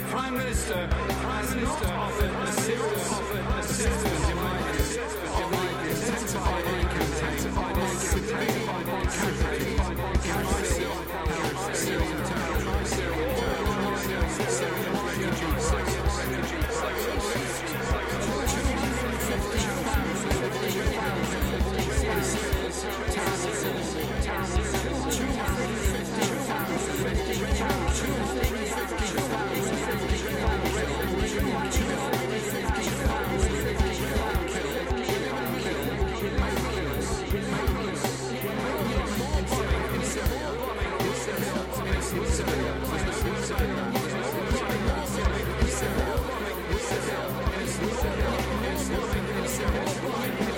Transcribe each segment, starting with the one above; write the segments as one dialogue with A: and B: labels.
A: Prime Minister the
B: Prime has not offered a serious assistance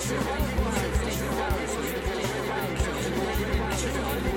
C: Thank you.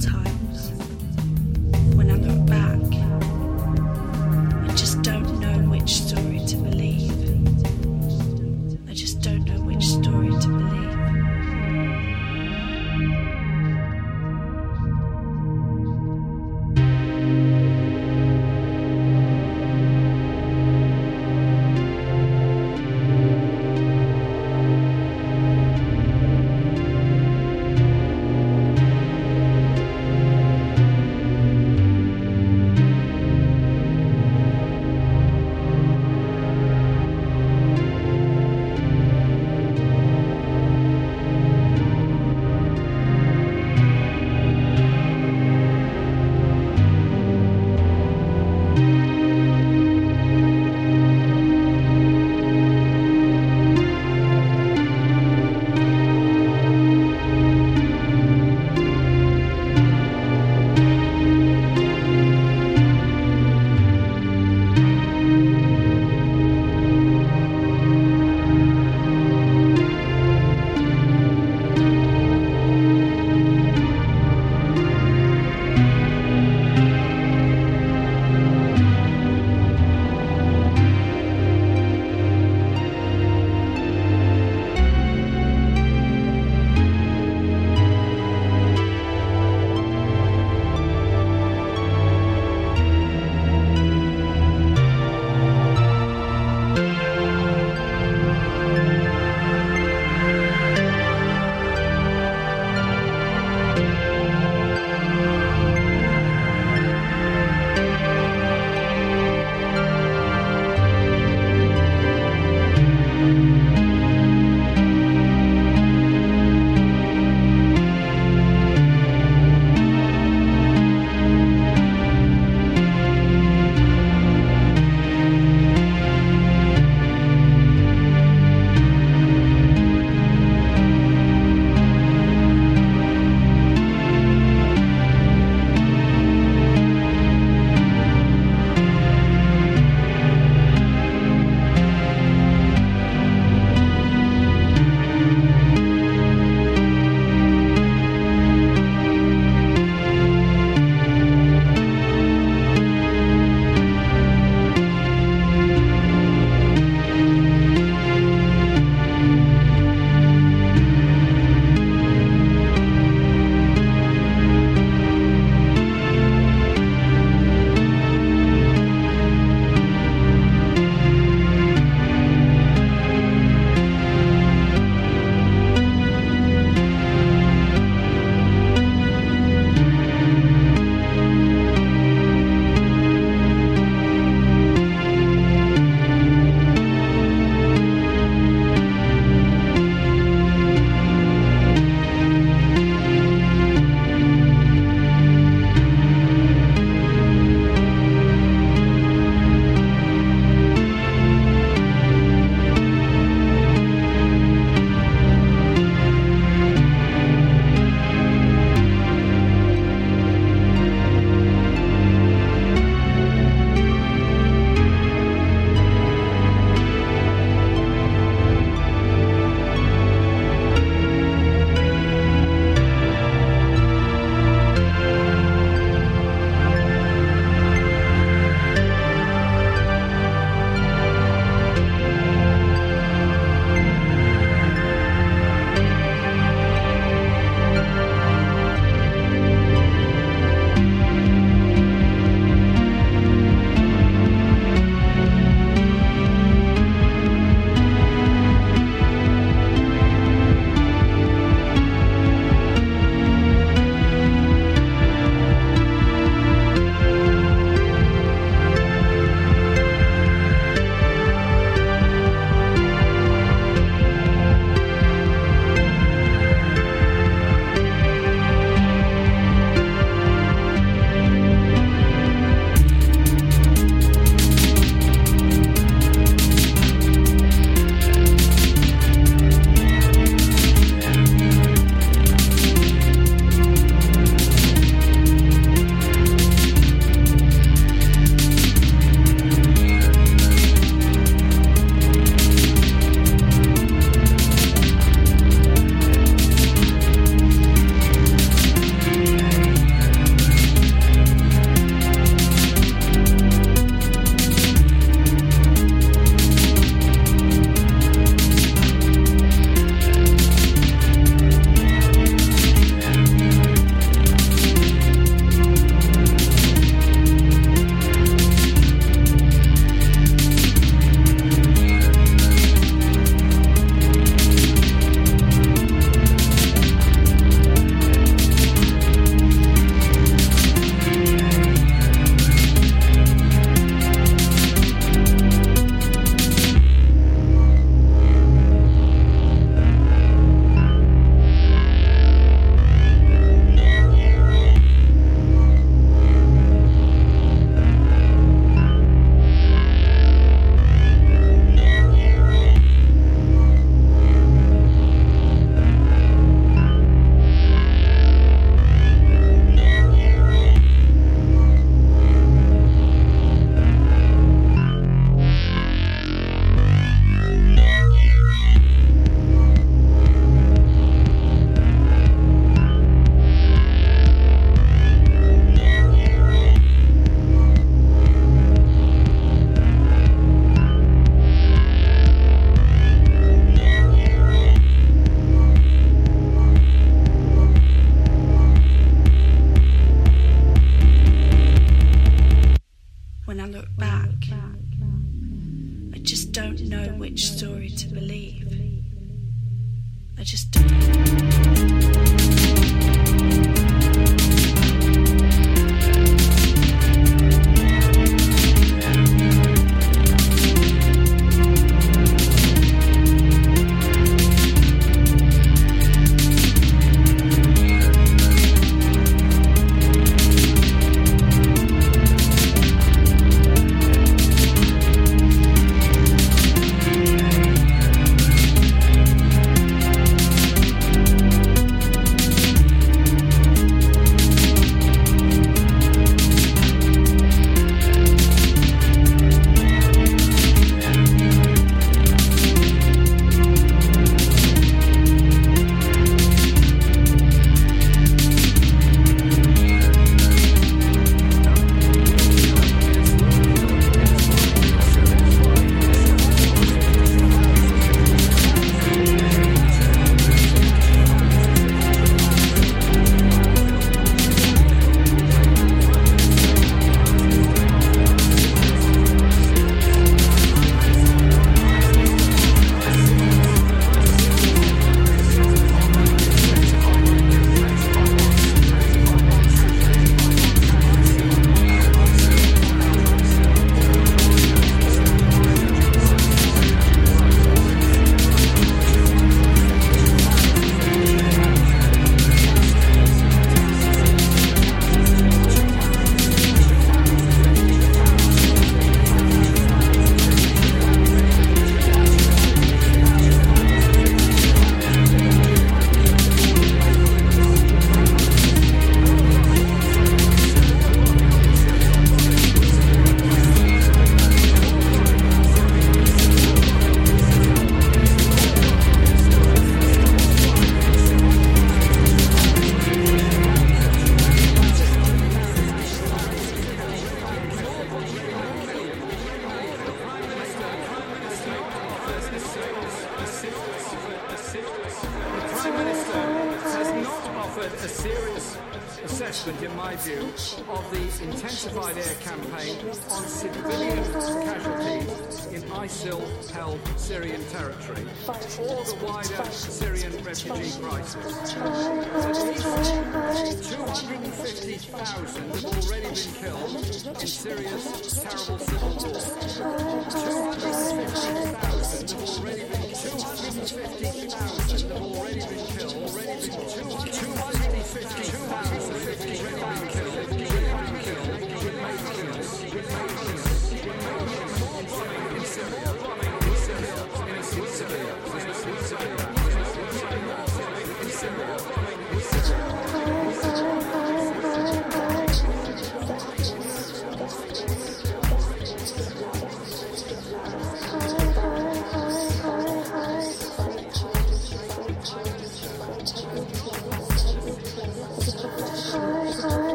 C: Sometimes,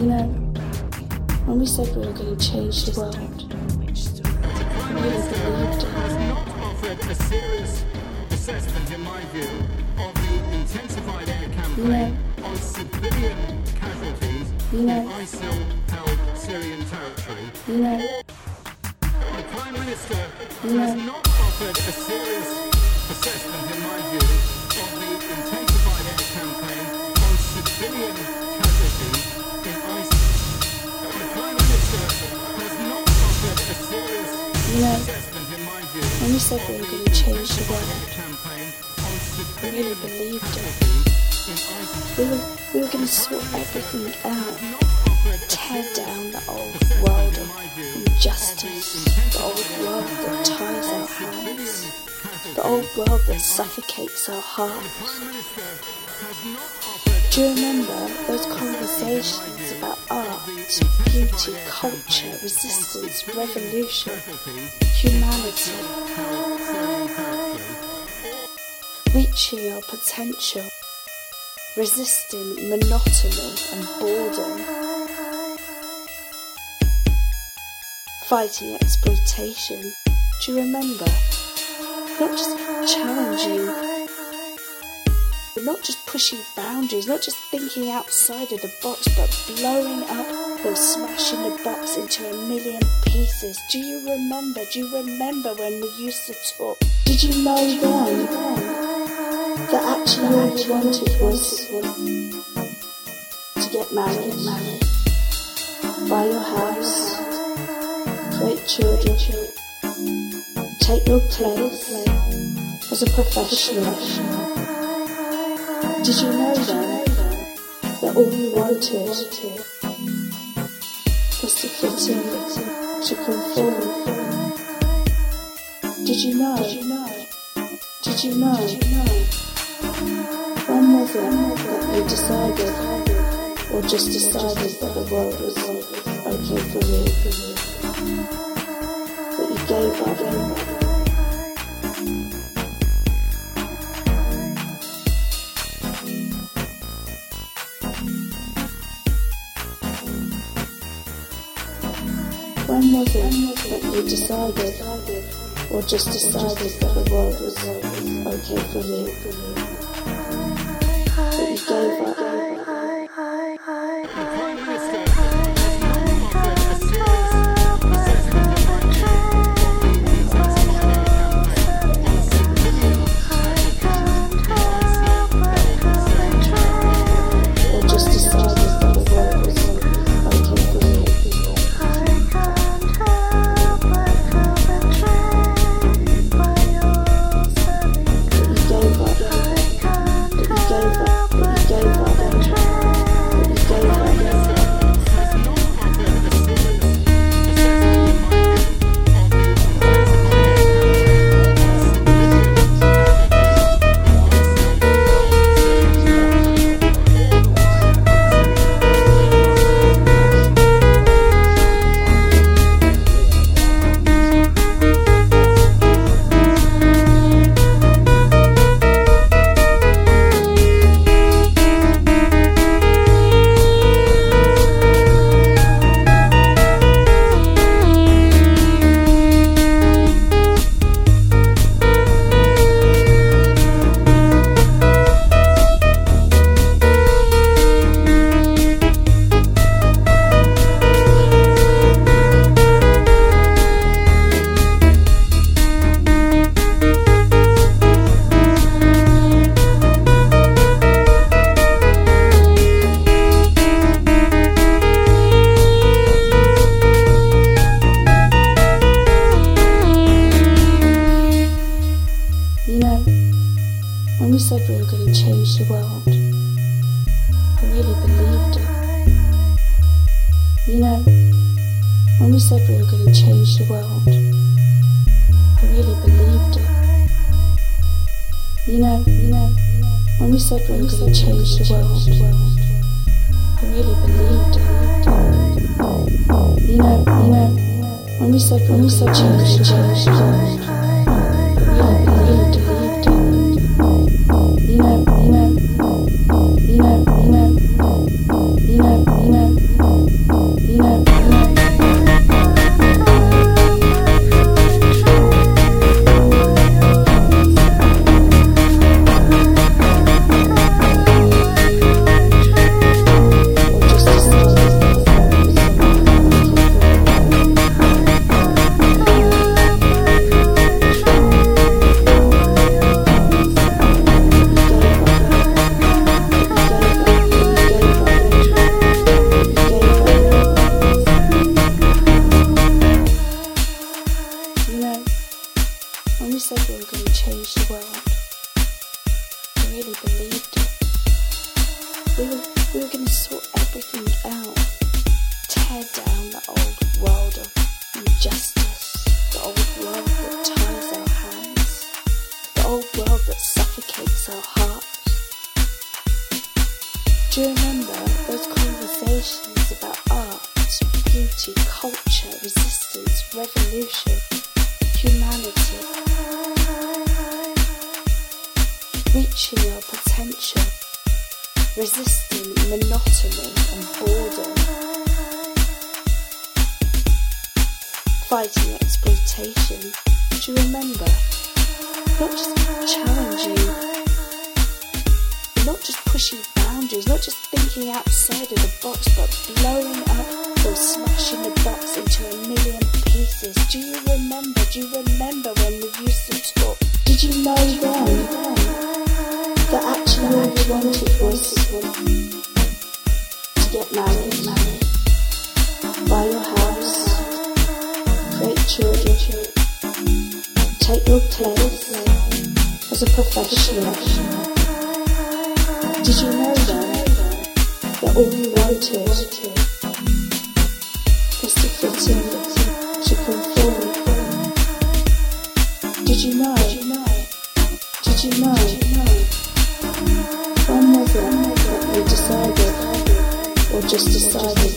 C: You know, when we said we were going to change the world, I really believed it.
D: not offered a serious assessment, in my view, of the intensified air campaign on civilian casualties in
C: know,
D: ISIL-held Syrian territory. The Prime Minister has not offered a serious assessment, in my view, of the intensified air campaign on civilian
C: when we said we were going to change the world, I really believed it. We were, we were going to sort everything out, tear down the old world of injustice, the old world that ties our hands, the old world that suffocates our hearts. Do you remember those conversations about art, beauty, culture, resistance, revolution, humanity, reaching our potential, resisting monotony and boredom, fighting exploitation? Do you remember? Not just challenging not just pushing boundaries, not just thinking outside of the box, but blowing up or smashing the box into a million pieces. Do you remember? Do you remember when we used to talk? Did you know then that actually all you wanted was to get married, married, buy your house, create children, take your place as a professional? Did you know then that all you wanted was to fit in, to conform? Did you know? Did you know? Was it that you decided, or just decided that the world was okay for you? That you gave up? It that you decided, or just decided that the world was okay for you? That you gave up? Suffocates our. Do you remember those conversations about art, beauty, culture, resistance, revolution, humanity? Reaching your potential, resisting monotony and boredom, fighting exploitation. Do you remember? Not just challenging, not just pushing boundaries, not just thinking outside of the box, but blowing up or smashing the box into a million pieces. Do you remember? Do you remember when we used to talk? Did you know then that actually all we wanted was to get married, buy your house, create children, take your place as a professional? Did you know that? That all we wanted was to fit in, to conform. Did you know? Did you know? It that you decided, or just decided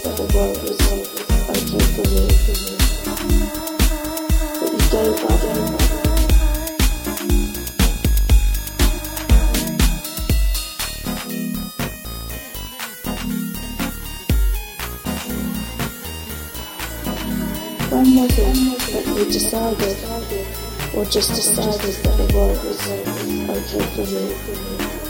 C: just decided that the world was uh, okay for you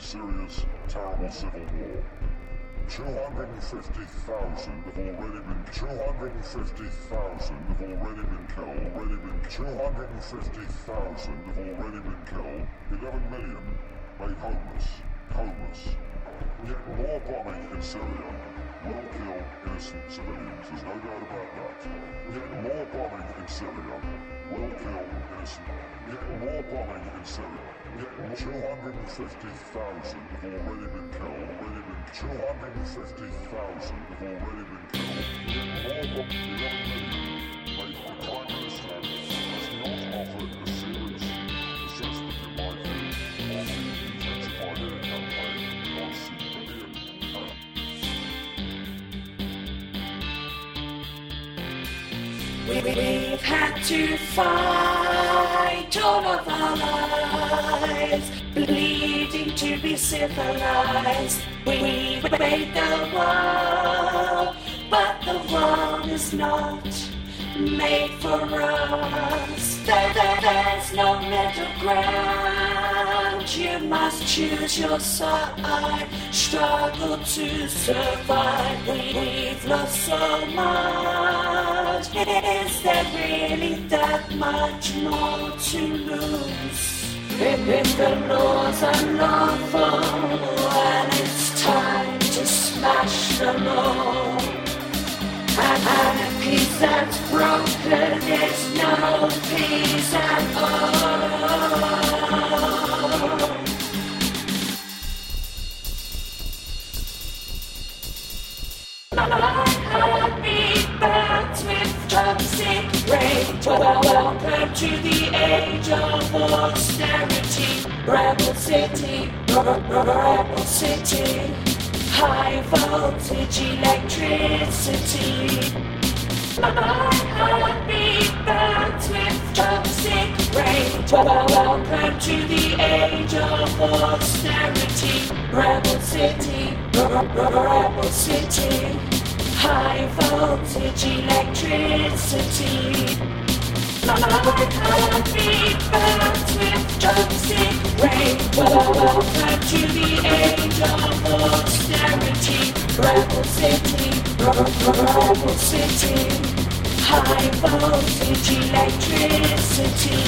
E: Syria's terrible civil war. 250,000 have already been 250,000 have already been killed already been 250,000 have already been killed. 11 million made homeless homeless. Yet more bombing in Syria will kill innocent civilians there's no doubt about that. Yet more bombing in Syria will kill innocent yet more bombing in Syria 250,000 have already been killed already been 250,000 have already been killed yet more bombing 11 million made the Prime Minister has not offered a serious assessment in my view of the intensified air campaign on civilian
D: We've had to fight all of our lives, bleed bleeding to be civilized. We made the world, but the world is not made for us. There, there, there's no middle ground. You must choose your side. Struggle to survive. We, we've lost so much. Is there really that much more to lose? If, if the are lawful and it's time to smash the law. And, and a peace that's broken is no peace at all. Toxic rage. Welcome to the age of austerity. Rebel city, rebel city. High voltage electricity. My heartbeat burns with toxic rage. Welcome to the age of austerity. Rebel city, rebel city. High voltage electricity. My heartbeat burns with toxic rage. Welcome to the age of austerity. Rebel city, rebel city. High voltage electricity.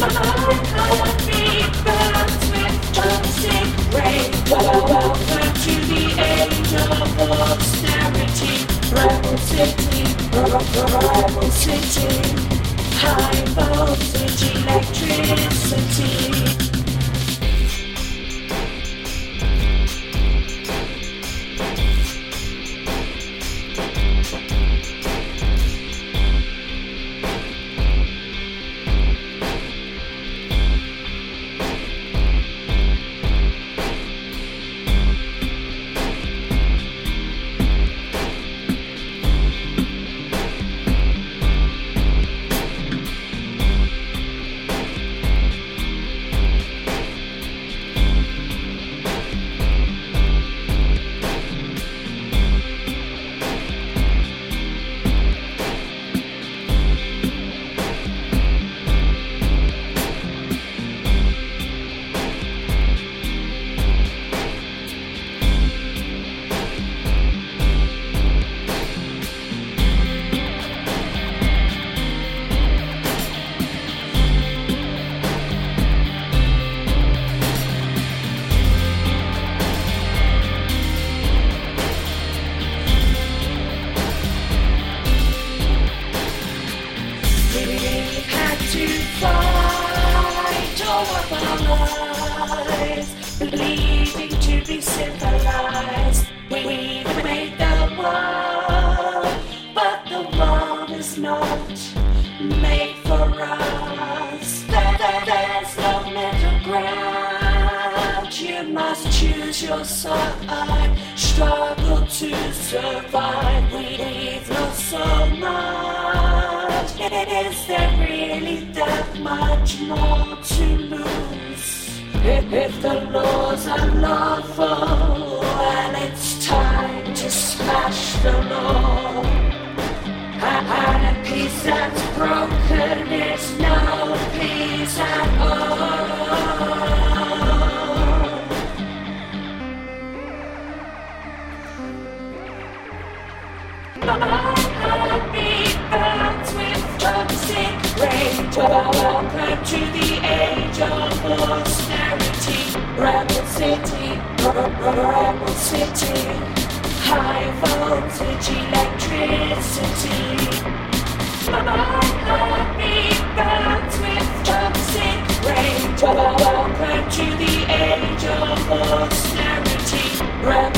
D: My heartbeat burns welcome to the age of city, city. High voltage electricity. Welcome to the age of austerity.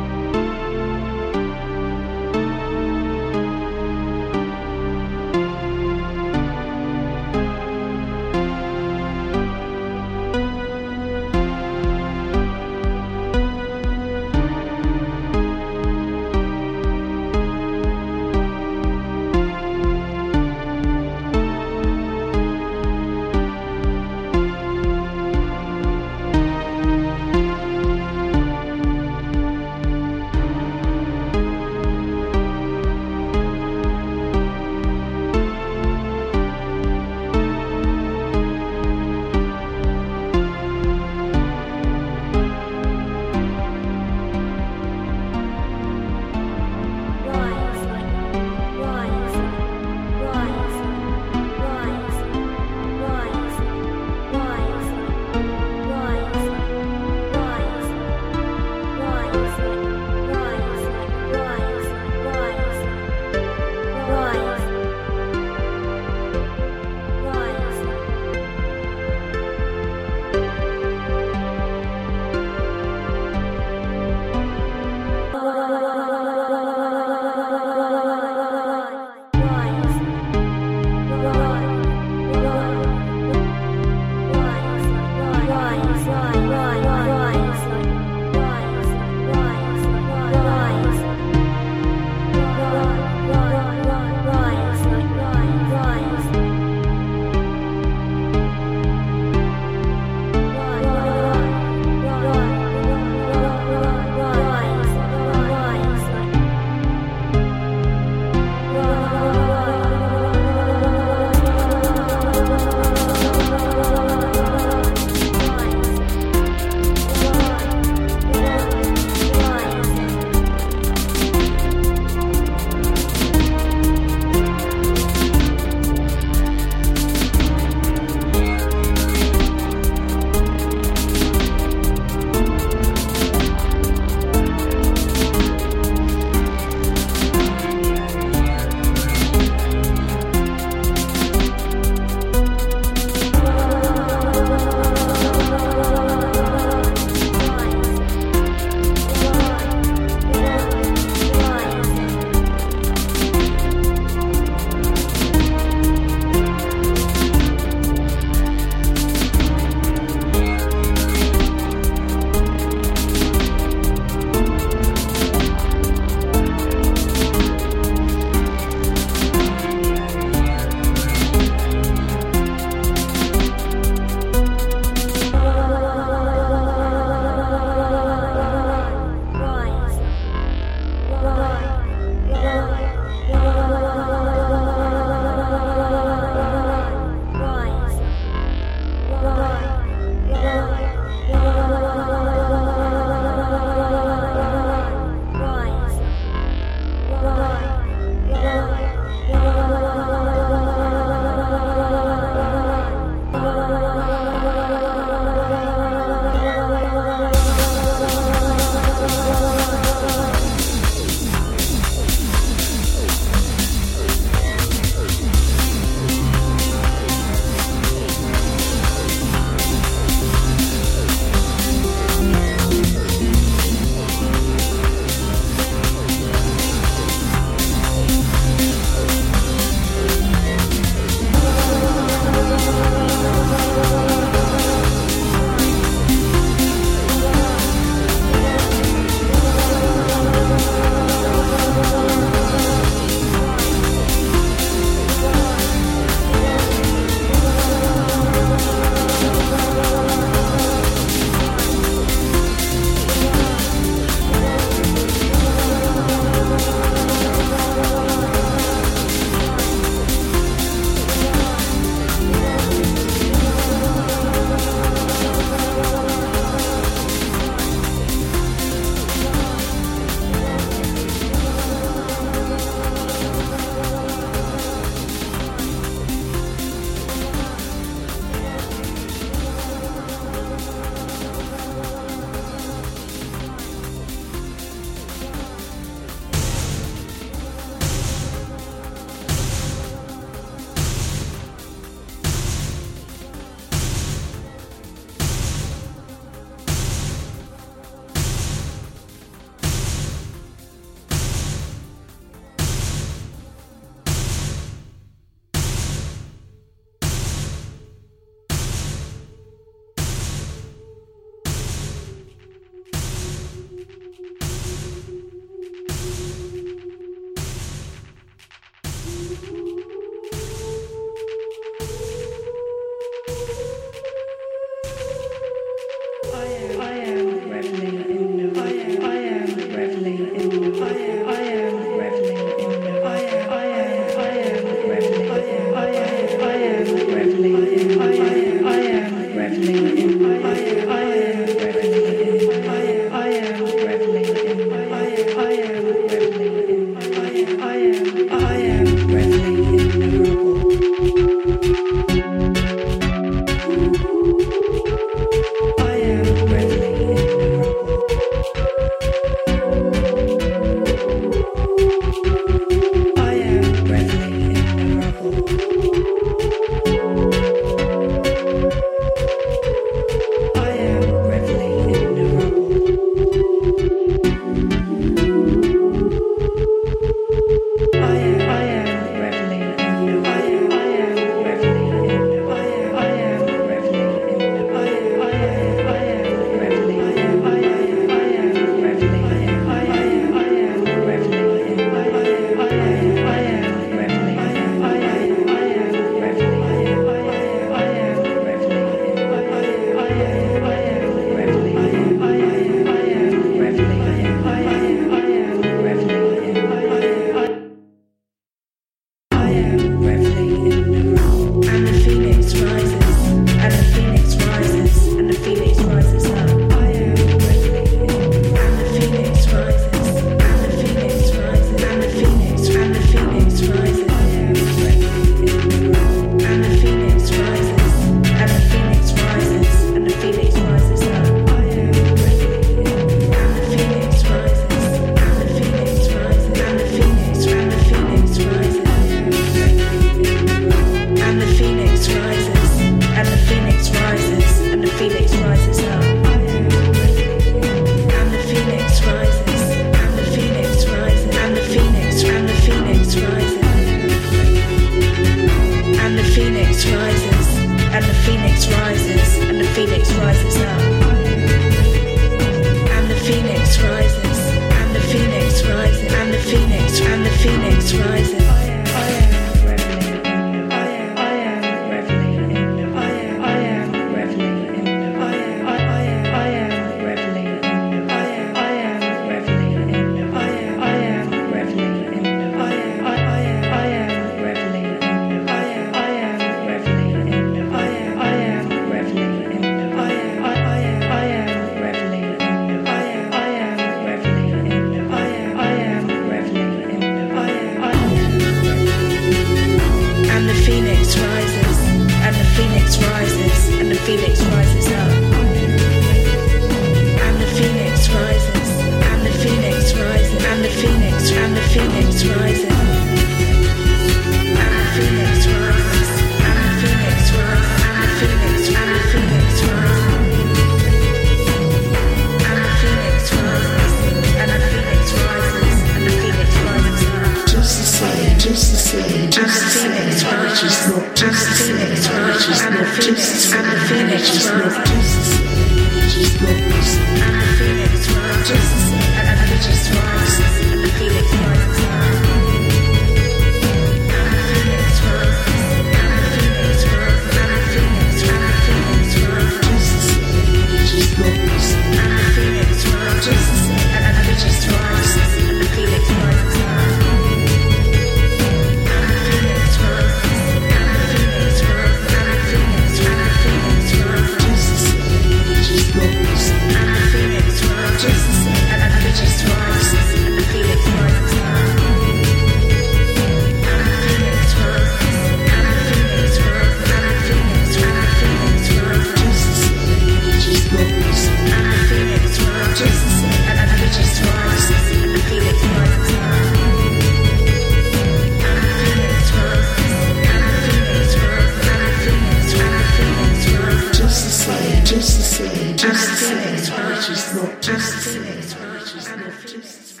C: which is not just finished, which is not just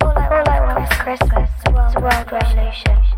F: All I, want is world revolution.